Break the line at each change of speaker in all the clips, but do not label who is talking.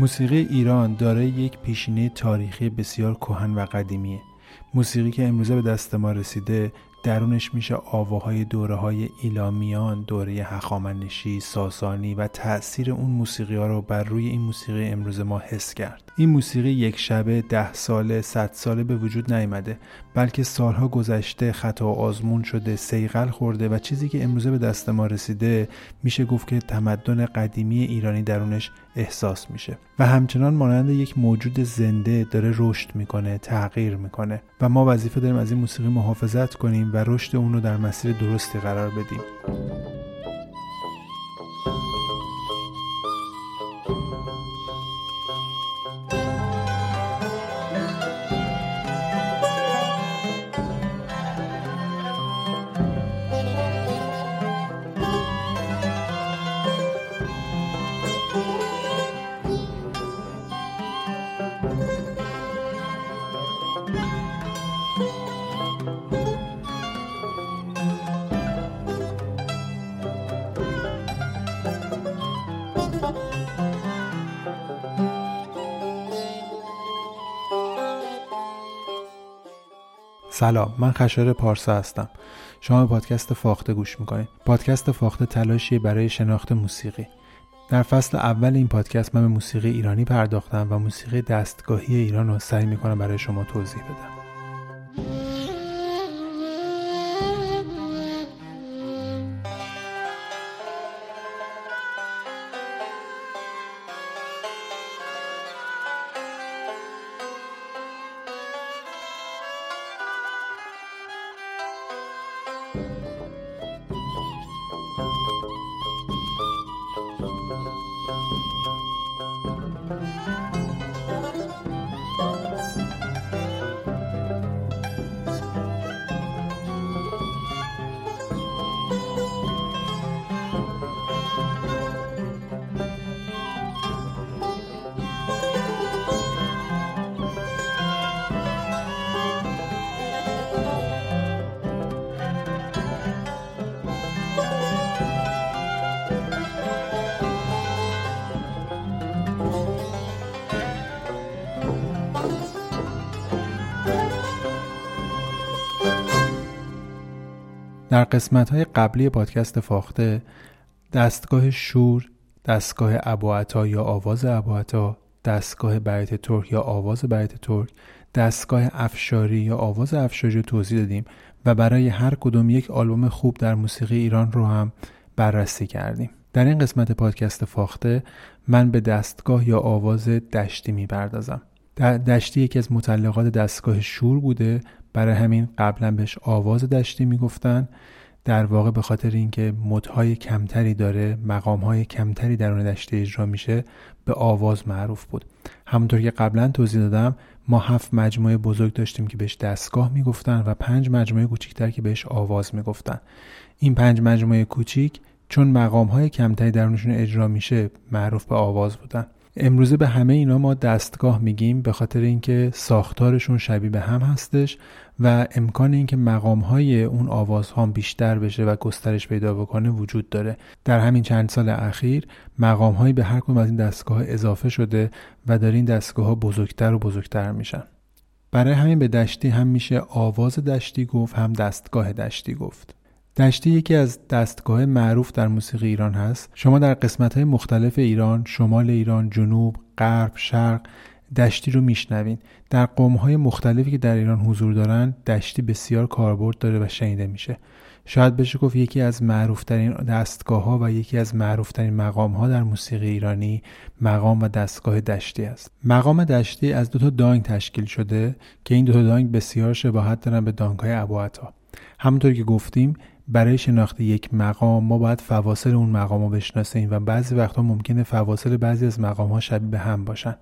موسیقی ایران داره یک پیشینه تاریخی بسیار کهن و قدیمیه. موسیقی که امروزه به دست ما رسیده درونش میشه آواهای دوره های ایلامیان، دوره هخامنشی، ساسانی و تأثیر اون موسیقی ها رو بر روی این موسیقی امروز ما حس کرد. این موسیقی یک شبه ده ساله، صد ساله به وجود نیامده بلکه سالها گذشته خطا آزمون شده، سیغل خورده و چیزی که امروزه به دست ما رسیده میشه گفت که تمدن قدیمی ایرانی درونش احساس میشه و همچنان مانند یک موجود زنده داره رشد می‌کنه، تغییر می‌کنه و ما وظیفه داریم از این موسیقی محافظت کنیم و رشد اون رو در مسیر درستی قرار بدیم. سلام من خشار پارسا هستم. شما به پادکست فاخته گوش می‌کنید. پادکست فاخته تلاشی برای شناخت موسیقی. در فصل اول این پادکست من به موسیقی ایرانی پرداختم و موسیقی دستگاهی ایران رو سعی می‌کنم برای شما توضیح بدم. در قسمت های قبلی پادکست فاخته دستگاه شور، دستگاه ابوعطا یا آواز ابوعطا، دستگاه بیت ترک یا آواز بیت ترک، دستگاه افشاری یا آواز افشاری رو توضیح دادیم و برای هر کدوم یک آلبوم خوب در موسیقی ایران رو هم بررسی کردیم. در این قسمت پادکست فاخته من به دستگاه یا آواز دشتی می‌پردازم. دشتی یکی از متعلقات دستگاه شور بوده برای همین قبلا بهش آواز دشتی می‌گفتن در واقع به خاطر اینکه مدهای کمتری داره مقامهای کمتری در اون دشتی اجرا میشه به آواز معروف بود. همونطور که قبلا توضیح دادم ما هفت مجموعه بزرگ داشتیم که بهش دستگاه می‌گفتن و پنج مجموعه کوچیکتر که بهش آواز می‌گفتن. این پنج مجموعه کوچیک چون مقامهای کمتری درونشون اجرا میشه معروف به آواز بودن. امروزه به همه اینا ما دستگاه میگیم به خاطر اینکه ساختارشون شبیه به هم هستش و امکان اینکه مقام های اون آوازها بیشتر بشه و گسترش پیدا بکنه وجود داره. در همین چند سال اخیر مقام هایی به هر کدوم از این دستگاه اضافه شده و در این دستگاه ها بزرگتر و بزرگتر میشن. برای همین به دشتی هم میشه آواز دشتی گفت هم دستگاه دشتی گفت. دشتی یکی از دستگاه معروف در موسیقی ایران هست. شما در قسمت های مختلف ایران شمال ایران جنوب غرب شرق دشتی رو میشنوین. در قوم های مختلفی که در ایران حضور دارن دشتی بسیار کاربرد داره و شنیده میشه. شاید بشه گفت یکی از معروفترین دستگاه ها و یکی از معروفترین مقام ها در موسیقی ایرانی مقام و دستگاه دشتی است. مقام دشتی از دو تا دانگ تشکیل شده که این دو تا دانگ بسیار شباهت دارن به دانگ های ابوعطا. همونطور که گفتیم برای شناخت یک مقام ما باید فواصل اون مقام رو بشناسیم و بعضی وقتا ممکنه فواصل بعضی از مقام ها شبیه به هم باشن.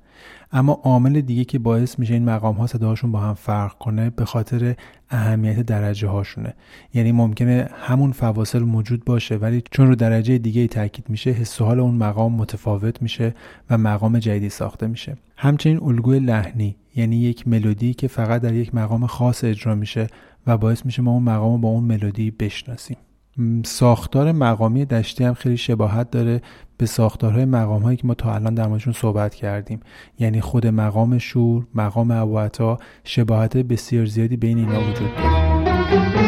اما عامل دیگه که باعث میشه این مقام ها صداهاشون با هم فرق کنه به خاطر اهمیت درجه هاشونه یعنی ممکنه همون فواصل موجود باشه ولی چون رو درجه دیگه تاکید میشه حس و حال اون مقام متفاوت میشه و مقام جدیدی ساخته میشه. همچنین الگوی لحنی یعنی یک ملودی که فقط در یک مقام خاص اجرا میشه و باعث میشه ما اون مقام با اون ملودی بشناسیم. ساختار مقامی دشتی هم خیلی شباهت داره به ساختارهای مقام هایی که ما تا الان در موردشون صحبت کردیم. یعنی خود مقام شور مقام ابوعطا شباهت بسیار زیادی بین اینا وجود داره.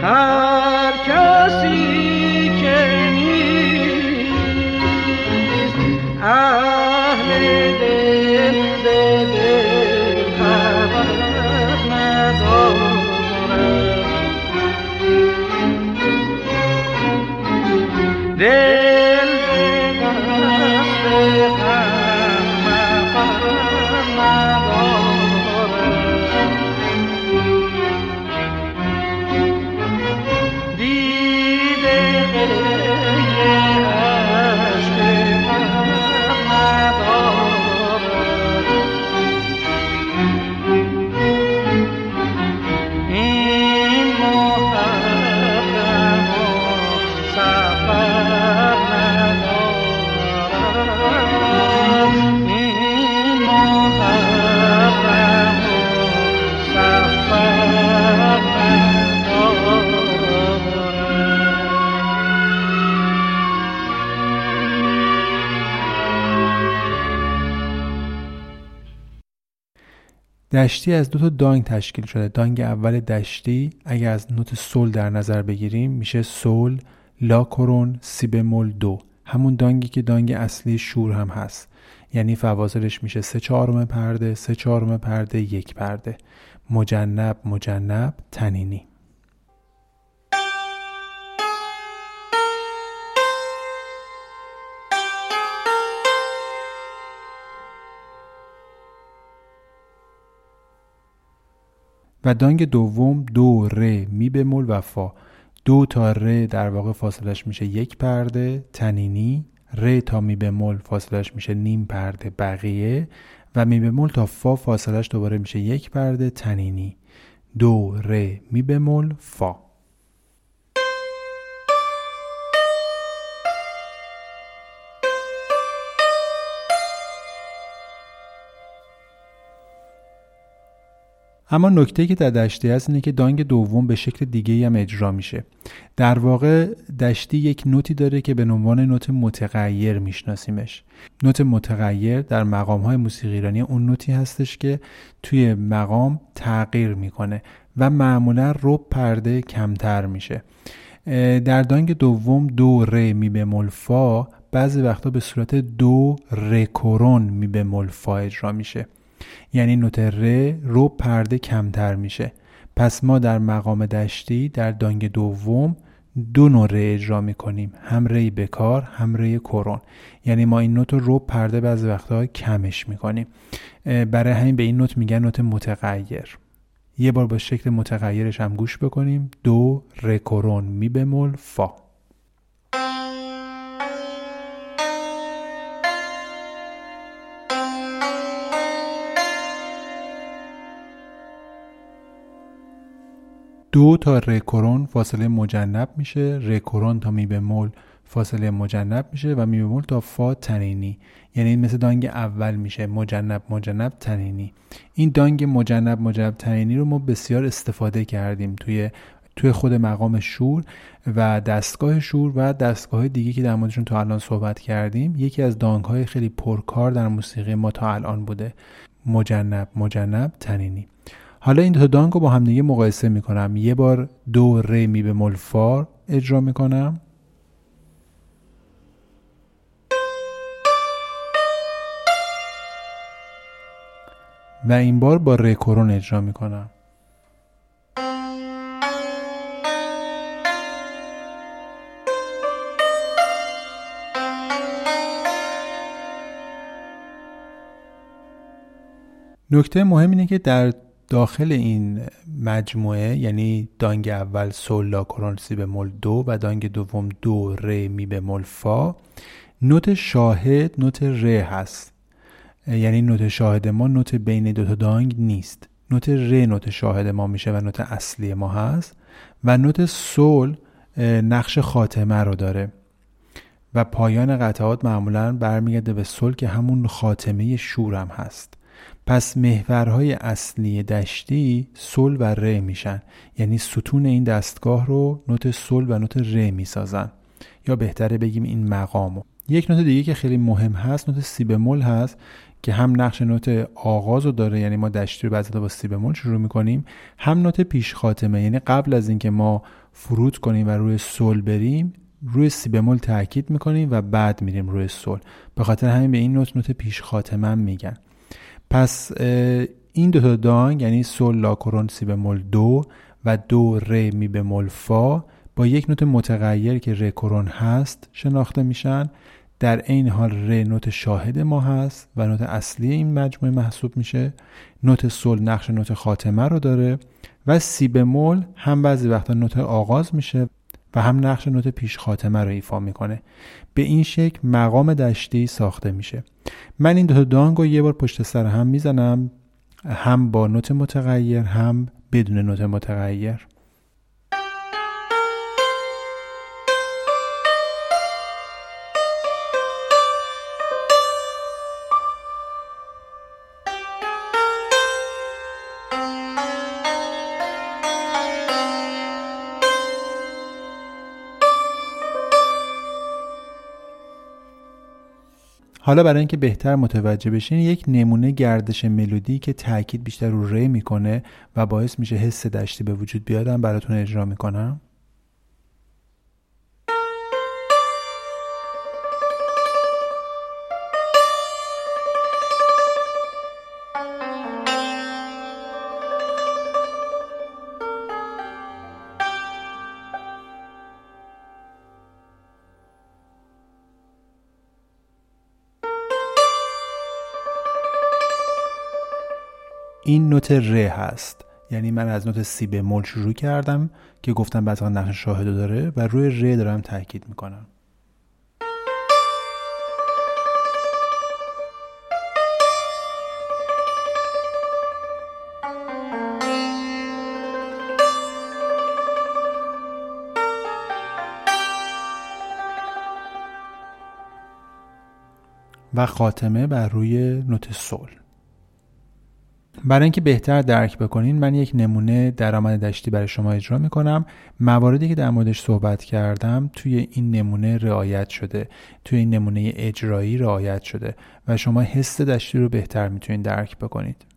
Hi. دشتی از دو تا دانگ تشکیل شده. دانگ اول دشتی اگر از نوت سول در نظر بگیریم میشه سول لا کرون سی بمول دو. همون دانگی که دانگ اصلی شور هم هست. یعنی فواصلش میشه سه چهارم پرده سه چهارم پرده یک پرده. مجنب مجنب تنینی. و دانگ دوم دو ر می بمول و فا دو تا ر در واقع فاصلش میشه یک پرده تنینی ر تا می بمول فاصلش میشه نیم پرده بقیه و می بمول تا فا فاصلش دوباره میشه یک پرده تنینی. دو ر می بمول فا. اما نکته که در دشتی هست اینه که دانگ دوم به شکل دیگه هم اجرا میشه. در واقع دشتی یک نوتی داره که به عنوان نوت متغیر میشناسیمش. نوت متغیر در مقام های موسیقی ایرانی اون نوتی هستش که توی مقام تغییر می‌کنه و معمولا رب پرده کمتر میشه. در دانگ دوم دو ر می به فا بعضی وقتا به صورت دو رکورون می به فا اجرا میشه. یعنی نوت ر رو پرده کمتر میشه. پس ما در مقام دشتی در دانگ دوم دو نوع ره اجرا می‌کنیم. هم ری بکار هم ری کرون یعنی ما این نوت رو پرده بعضی وقتها کمش می‌کنیم. برای همین به این نوت میگن نوت متغیر. یه بار با شکل متغیرش هم گوش بکنیم. دو ر کرون می بمول فا. دو تا رکورون فاصله مجنب میشه. رکورون تا می مول فاصله مجنب میشه و می مول تا فا تنینی. یعنی مثل دانگ اول میشه. مجنب مجنب تنینی. این دانگ مجنب مجنب تنینی رو ما بسیار استفاده کردیم توی توی خود مقام شور و دستگاه شور و دستگاه دیگه که در موردشون تا الان صحبت کردیم. یکی از دانگ های خیلی پرکار در موسیقی ما تا الان بوده. مجنب مجنب تنینی. حالا این دو دانگ رو با هم دیگه مقایسه می‌کنم. یه بار دو ر می به ملفار اجرا می‌کنم. و این بار با ری کرون اجرا می‌کنم. نکته مهم اینه که در داخل این مجموعه یعنی دانگ اول سول لا کرونسی به مول دو و دانگ دوم دو ر می به مول فا نوت شاهد نوت ر هست. یعنی نوت شاهد ما نوت بین دو تا دانگ نیست. نوت ر نوت شاهد ما میشه و نوت اصلی ما هست. و نوت سول نقش خاتمه رو داره. و پایان قطعات معمولا برمیگرده به سول که همون خاتمه شورم هست. پس محورهای اصلی دشتی سل و ر میشن. یعنی ستون این دستگاه رو نوت سل و نوت ر می‌سازن. یا بهتره بگیم این مقامو یک نوت دیگه که خیلی مهم هست نوت سی بمول هست که هم نقش نوت آغاز رو داره یعنی ما دشتی رو بعضی با سی بمول شروع می‌کنیم هم نوت پیش خاتمه. یعنی قبل از اینکه ما فرود کنیم و روی سل بریم روی سی بمول تاکید می‌کنیم و بعد میریم روی سل به خاطر همین به این نوت نوت پیش خاتمه میگن. پس این دوتا دانگ یعنی سول لا کرون سی مول دو و دو ر می به مول فا با یک نوت متغیر که ر کرون هست شناخته میشن. در این حال ر نوت شاهد ما هست و نوت اصلی این مجموعه محسوب میشه. نوت سول نقش نوت خاتمه رو داره و سی مول هم بعضی وقتا نوت آغاز میشه و هم نقش نوت پیش خاتمه رو ایفا می‌کنه. به این شکل مقام دشتی ساخته میشه. من این دو دانگ رو یه بار پشت سر هم می‌زنم هم با نوت متغیر هم بدون نوت متغیر. حالا برای اینکه بهتر متوجه بشین یک نمونه گردش ملودی که تاکید بیشتر رو ری می‌کنه و باعث میشه حس دشتی به وجود بیادم براتون اجرا می‌کنم. این نوت ر هست. یعنی من از نوت سی به مول شروع کردم که گفتم بعد نقش شاهد داره و روی ر دارم تاکید می‌کنم. و خاتمه بر روی نوت سول برای اینکه بهتر درک بکنین من یک نمونه درآمد دشتی برای شما اجرا می‌کنم. مواردی که در موردش صحبت کردم توی این نمونه رعایت شده. توی این نمونه اجرایی رعایت شده و شما حس دشتی رو بهتر می‌تونید درک بکنید.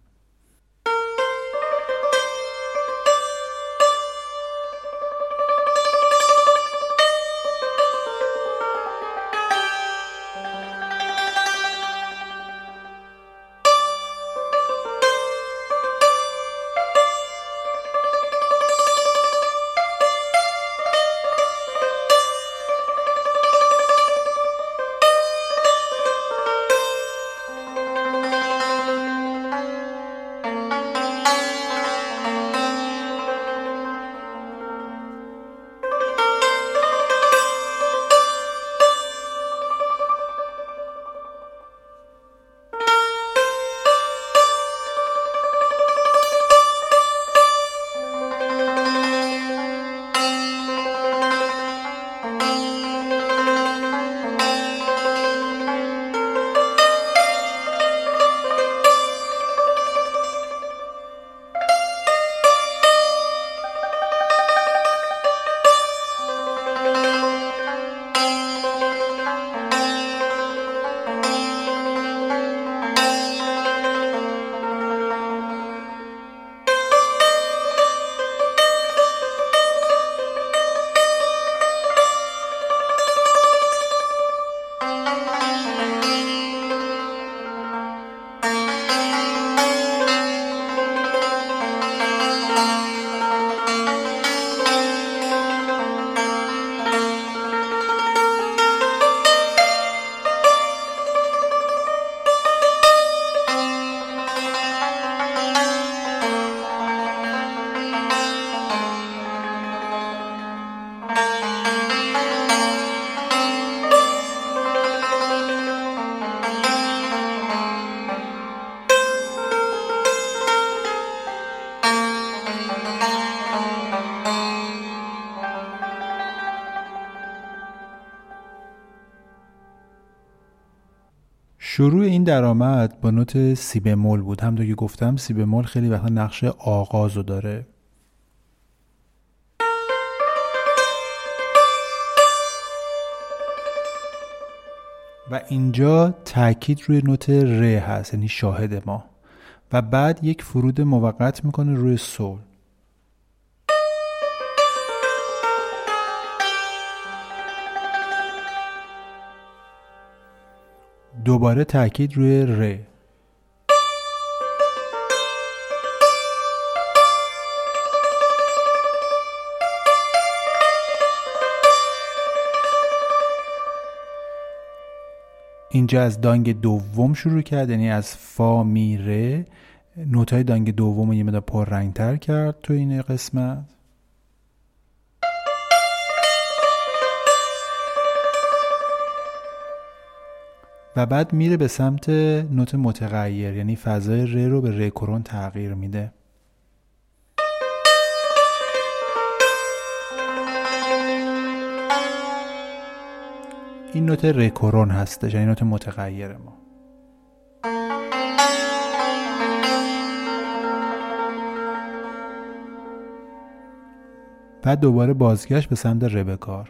شروع این درآمد با نوت سی بمول بود. هم که گفتم سی بمول خیلی وقتا نقش آغاز رو داره. و اینجا تاکید روی نوت ر هست یعنی شاهد ما. و بعد یک فرود موقت می‌کنه روی سول دوباره تاکید روی ر. اینجا از دانگ دوم شروع کرد یعنی از فا می ره نوتای دانگ دوم رو یه مدار پر رنگ تر کرد تو این قسمت. و بعد میره به سمت نوت متغیر یعنی فضای ر رو به ر کرون تغییر میده. این نوت رکورون هستش یعنی نوت متغیر ما. بعد دوباره بازگشت به سمت ربکار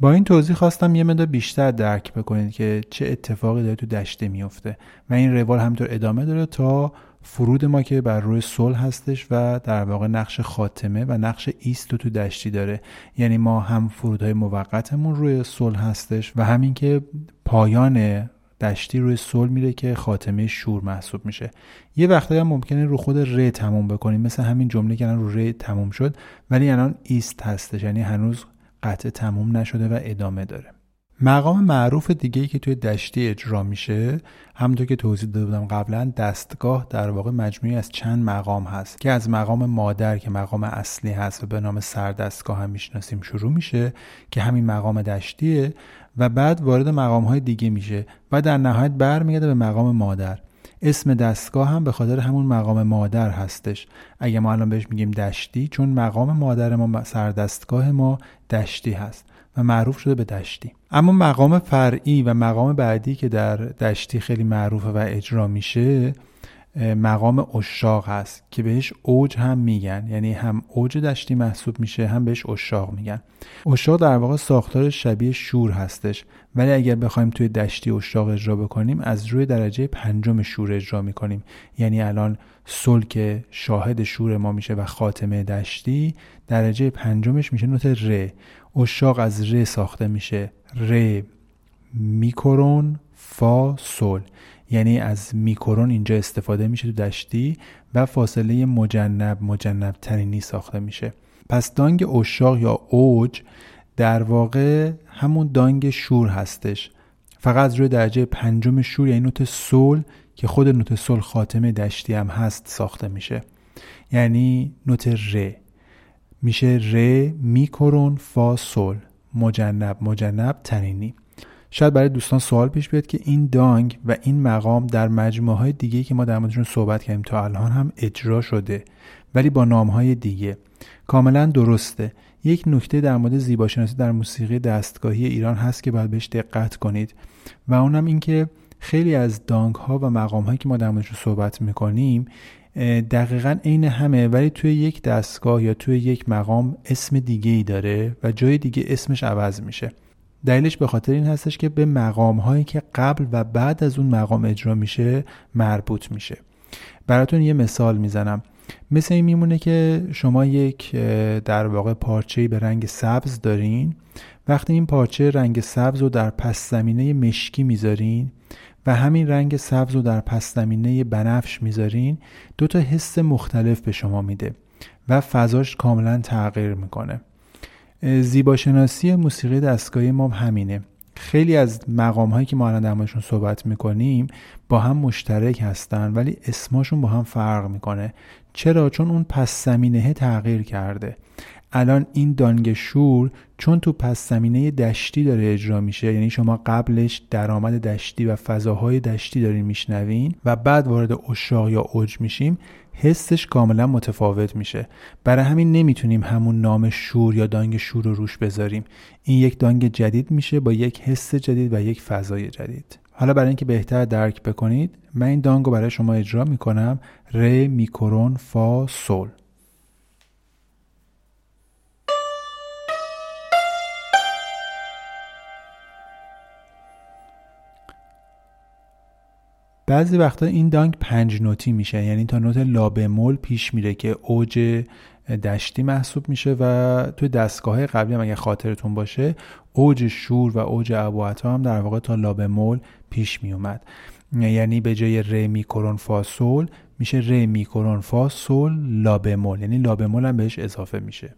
با این توضیح خواستم یه مدار بیشتر درک بکنید که چه اتفاقی داره تو دشته میفته. و این روال همینطور ادامه داره تا فرود ما که بر روی سل هستش و در واقع نقش خاتمه و نقش ایست رو تو دشتی داره. یعنی ما هم فرودهای موقتمون روی سل هستش و همین که پایان دشتی روی سل میره که خاتمه شور محسوب میشه. یه وقتایی هم ممکنه رو خود ر تموم بکنیم. مثل همین جمله که رو ر تموم شد ولی الان ایست هستش. یعنی هنوز قطع تموم نشده و ادامه داره. مقام معروف دیگه که توی دشتی اجرا میشه همونطور که توضیح داده بودم قبلا دستگاه در واقع مجموعی از چند مقام هست که از مقام مادر که مقام اصلی هست و به نام سردستگاه هم می‌شناسیم شروع میشه که همین مقام دشتیه و بعد وارد مقام های دیگه میشه و در نهایت برمیگرده به مقام مادر. اسم دستگاه هم به خاطر همون مقام مادر هستش. اگه ما الان بهش میگیم دشتی چون مقام مادر ما سردستگاه ما دشتی هست و معروف شده به دشتی. اما مقام فرعی و مقام بعدی که در دشتی خیلی معروفه و اجرا میشه مقام اشاق هست که بهش اوج هم میگن. یعنی هم اوج دشتی محسوب میشه هم بهش اشاق میگن. اشاق در واقع ساختار شبیه شور هستش. ولی اگر بخوایم توی دشتی اشاق اجرا بکنیم از روی درجه پنجم شور اجرا می‌کنیم. یعنی الان سل که شاهد شور ما میشه و خاتمه دشتی درجه پنجمش میشه نوت ر. اشاق از ر ساخته میشه. ر میکرون فا سل یعنی از میکرون اینجا استفاده میشه تو دشتی و فاصله مجنب مجنب ترینی ساخته میشه. پس دانگ اشاق یا اوج در واقع همون دانگ شور هستش. فقط روی درجه پنجم شور یعنی نوت سول که خود نوت سول خاتمه دشتی هم هست ساخته میشه. یعنی نوت ر. میشه ر میکرون فا سول مجنب مجنب ترینی شاید برای دوستان سوال پیش بیاد که این دانگ و این مقام در مجموعه های دیگه که ما در موردشون صحبت کردیم تا الان هم اجرا شده ولی با نام های دیگه. کاملا درسته. یک نکته در مورد زیباشناسی در موسیقی دستگاهی ایران هست که باید بهش دقت کنید و اونم اینکه خیلی از دانگ ها و مقام هایی که ما در موردشون صحبت می‌کنیم دقیقا عین همه ولی توی یک دستگاه یا توی یک مقام اسم دیگه ای داره و جای دیگه اسمش عوض میشه. دلیلش به خاطر این هستش که به مقام هایی که قبل و بعد از اون مقام اجرا میشه مربوط میشه. براتون یه مثال می‌زنم. مثل این میمونه که شما یک در واقع پارچه به رنگ سبز دارین. وقتی این پارچه رنگ سبز رو در پس زمینه مشکی می‌ذارین و همین رنگ سبز رو در پس زمینه بنفش می‌ذارین دو تا حس مختلف به شما میده و فضاش کاملا تغییر می‌کنه. زیباشناسی موسیقی دستگاهی ما همینه. خیلی از مقام هایی که ما الان در صحبت می‌کنیم با هم مشترک هستن ولی اسماشون با هم فرق می‌کنه. چرا؟ چون اون پس زمینه تغییر کرده. الان این دانگ شور چون تو پس زمینه دشتی داره اجرا میشه یعنی شما قبلش درآمد دشتی و فضاهای دشتی دارین میشنوین و بعد وارد اشاق یا اوج میشیم حسش کاملا متفاوت میشه. برای همین نمی‌تونیم همون نام شور یا دانگ شور رو روش بذاریم. این یک دانگ جدید میشه با یک حس جدید و یک فضای جدید. حالا برای اینکه بهتر درک بکنید من این دانگ رو برای شما اجرا می‌کنم ر میکرون فا سول. بعضی وقتا این دانگ پنج نوتی میشه. یعنی تا نوت لا بمول پیش میره که اوج دشتی محسوب میشه و توی دستگاه قبلی هم اگه خاطرتون باشه اوج شور و اوج ابوعتا هم در واقع تا لا بمول پیش میومد. یعنی به جای ر میکرون فا سول میشه ر میکرون فا سول لا بمول. یعنی لا بمول هم بهش اضافه میشه.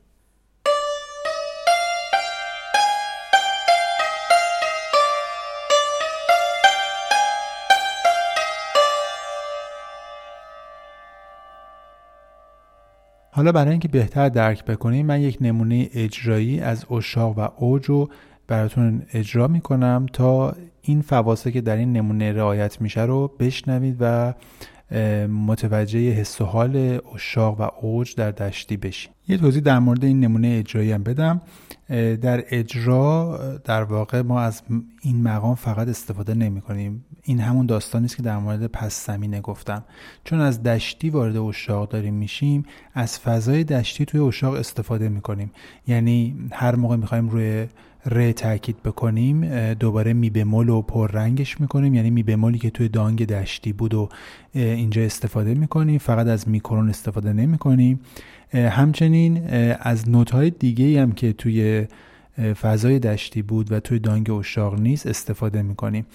حالا برای اینکه بهتر درک بکنیم من یک نمونه اجرایی از اشاق و اوج رو براتون اجرا می‌کنم تا این فواصل که در این نمونه رعایت میشه رو بشنوید و متوجه حس و حال اشاق و اوج در دشتی بشین. یه توضیح در مورد این نمونه اجرایی هم بدم. در اجرا در واقع ما از این مقام فقط استفاده نمی کنیم این همون داستانی است که در مورد پس زمینه گفتم. چون از دشتی وارد اشاق داریم میشیم از فضای دشتی توی اشاق استفاده می کنیم یعنی هر موقع می‌خوایم روی ر تاکید بکنیم دوباره می بمول و پر رنگش می‌کنیم. یعنی می بمولی که توی دانگ دشتی بود و اینجا استفاده می‌کنیم. فقط از میکرون استفاده نمی کنیم همچنین از نوت های دیگه هم که توی فضای دشتی بود و توی دانگ اشاق نیست استفاده می‌کنیم.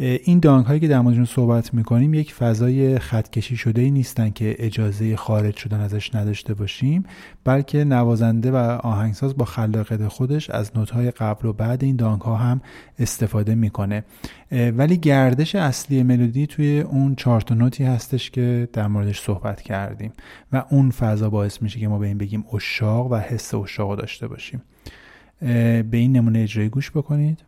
این دانگ هایی که در موردشون صحبت می‌کنیم یک فضای خطکشی شده ای نیستن که اجازه خارج شدن ازش نداشته باشیم بلکه نوازنده و آهنگساز با خلاقیت خودش از نوت های قبل و بعد این دانگ ها هم استفاده می‌کنه. ولی گردش اصلی ملودی توی اون چهار نوتی هستش که در موردش صحبت کردیم و اون فضا باعث میشه که ما به این بگیم اشاق و حس اشاق داشته باشیم. به این نمونه اجرایی گوش بکنید.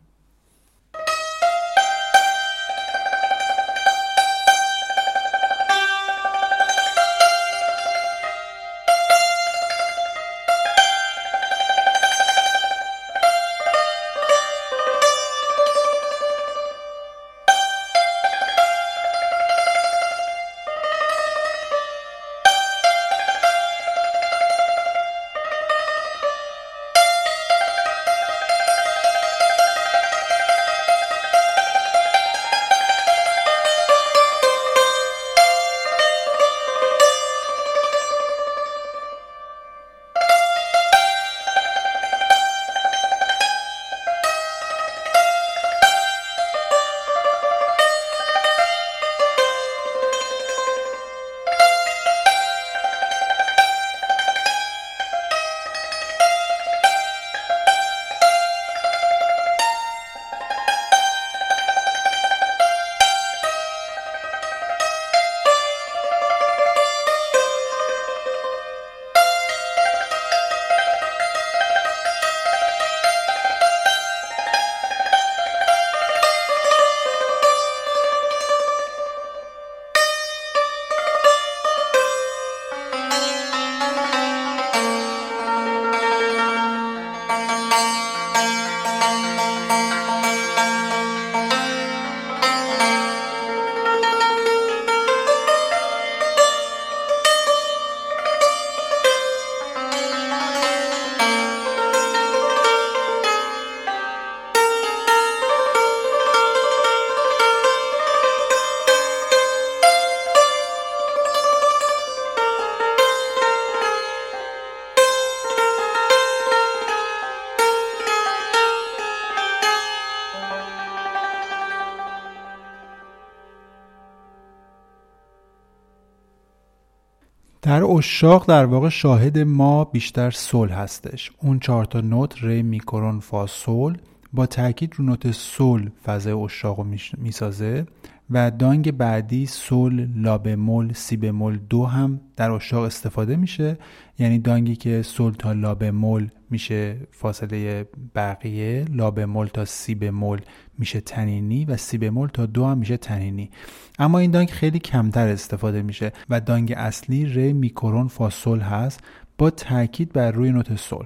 در اشاق در واقع شاهد ما بیشتر سول هستش. اون چهار تا نوت ری میکرون فا سول با تاکید رو نوت سول فضای اشاق رو می‌سازه و دانگ بعدی سول لا بمول سی بمول دو هم در اشاق استفاده میشه. یعنی دانگی که سول تا لا بمول میشه فاصله بقیه لا بمول تا سی بمول میشه تنینی و سی بمول تا دو هم میشه تنینی. اما این دانگ خیلی کمتر استفاده میشه و دانگ اصلی ری میکرون فاسول هست با تاکید بر روی نوت سول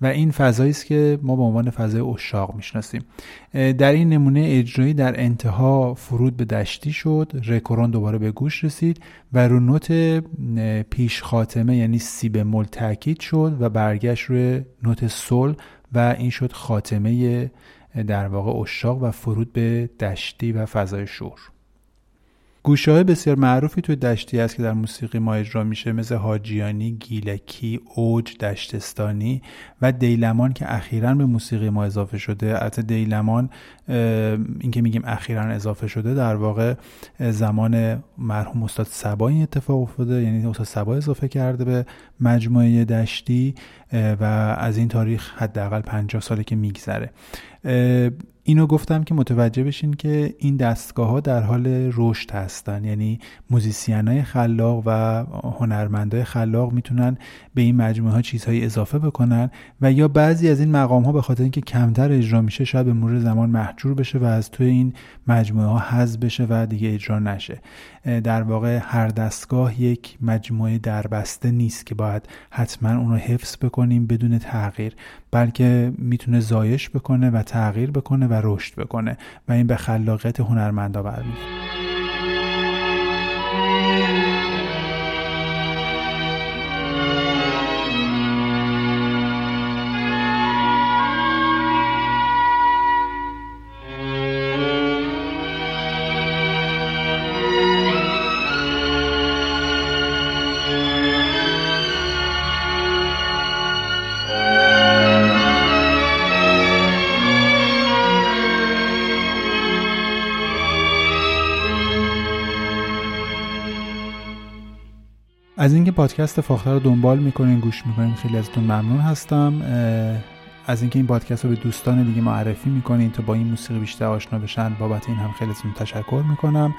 و این فضایی است که ما به عنوان فضای اشاق می‌شناسیم. در این نمونه اجرایی در انتها فرود به دشتی شد رکوران دوباره به گوش رسید و رو نوت پیش خاتمه یعنی سی به مل تاکید شد و برگشت روی نوت سل و این شد خاتمه در واقع اشاق و فرود به دشتی و فضای شور. گوشه های بسیار معروفی توی دشتی هست که در موسیقی ما اجرا میشه مثل حاجیانی، گیلکی، اوج، دشتستانی و دیلمان که اخیرا به موسیقی ما اضافه شده. البته دیلمان این که میگیم اخیرا اضافه شده در واقع زمان مرحوم استاد سبا این اتفاق افتاده. یعنی استاد سبا اضافه کرده به مجموعه دشتی و از این تاریخ حداقل 50 ساله که میگذره. اینو گفتم که متوجه بشین که این دستگاه ها در حال رشد هستن. یعنی موزیسین های خلاق و هنرمندای خلاق می‌تونن به این مجموعه ها چیزهایی اضافه بکنن و یا بعضی از این مقام ها به خاطر اینکه کمتر اجرا میشه شاید به مرور زمان محجور بشه و از توی این مجموعه ها حذف بشه و دیگه اجرا نشه. در واقع هر دستگاه یک مجموعه دربسته نیست که باید حتما اون رو حفظ بکنیم بدون تغییر. بلکه می‌تونه زایش بکنه و تغییر بکنه و رشد بکنه. و این به خلاقیت هنرمندا برمیگرده. از اینکه پادکست فاخته رو دنبال می‌کنین گوش می‌کنین خیلی ازتون ممنون هستم. از اینکه این پادکست رو به دوستان دیگه معرفی می‌کنین تا با این موسیقی بیشتر آشنا بشن بابت این هم خیلی ازتون تشکر می‌کنم.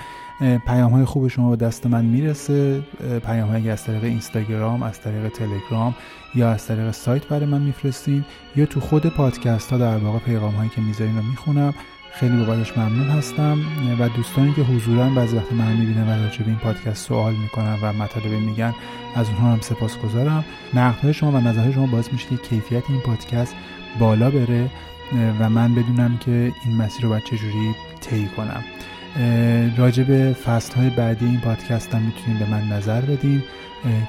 پیام های خوب شما به دست من می‌رسه. پیام های از طریق اینستاگرام از طریق تلگرام یا از طریق سایت برای من میفرستین. یا تو خود پادکست ها در واقع پیغام هایی که می‌ذارین رو می‌خونم. خیلی بابتش ممنون هستم و دوستانی که حضورا بعضی وقت من می‌بینن و راجع به این پادکست سوال می‌کنن و مطالبه میگن از اونها هم سپاسگزارم. نقدهای شما و نظرهای شما باعث میشه که کیفیت این پادکست بالا بره و من بدونم که این مسیر رو باید چجوری طی کنم. راجع به فصل های بعدی این پادکست هم می‌تونید به من نظر بدین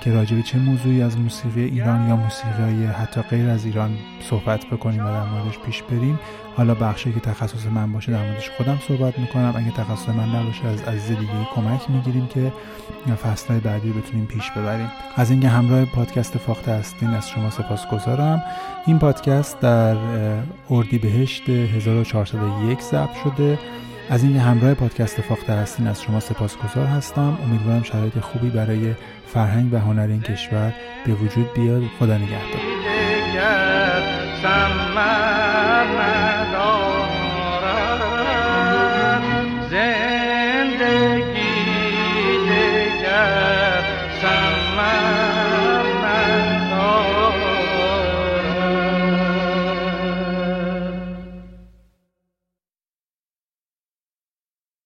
که راجع به چه موضوعی از موسیقی ایران یا موسیقی های حتی غیر از ایران صحبت بکنیم و در موردش پیش بریم. حالا بخشی که تخصص من باشه در موردش خودم صحبت می‌کنم. اگه تخصص من نباشه از عزیز دیگه کمک می‌گیریم که فصلهای بعدی بتونیم پیش ببریم. از اینکه همراه پادکست فاخته هستین از شما سپاسگزارم. این پادکست در اردیبهشت 1401 ضبط شده. از اینکه همراه پادکست فاخته هستین از شما سپاسگزار هستم. امیدوارم شرایط خوبی برای فرهنگ و هنر این کشور به وجود بیاد. خدا نگهدار.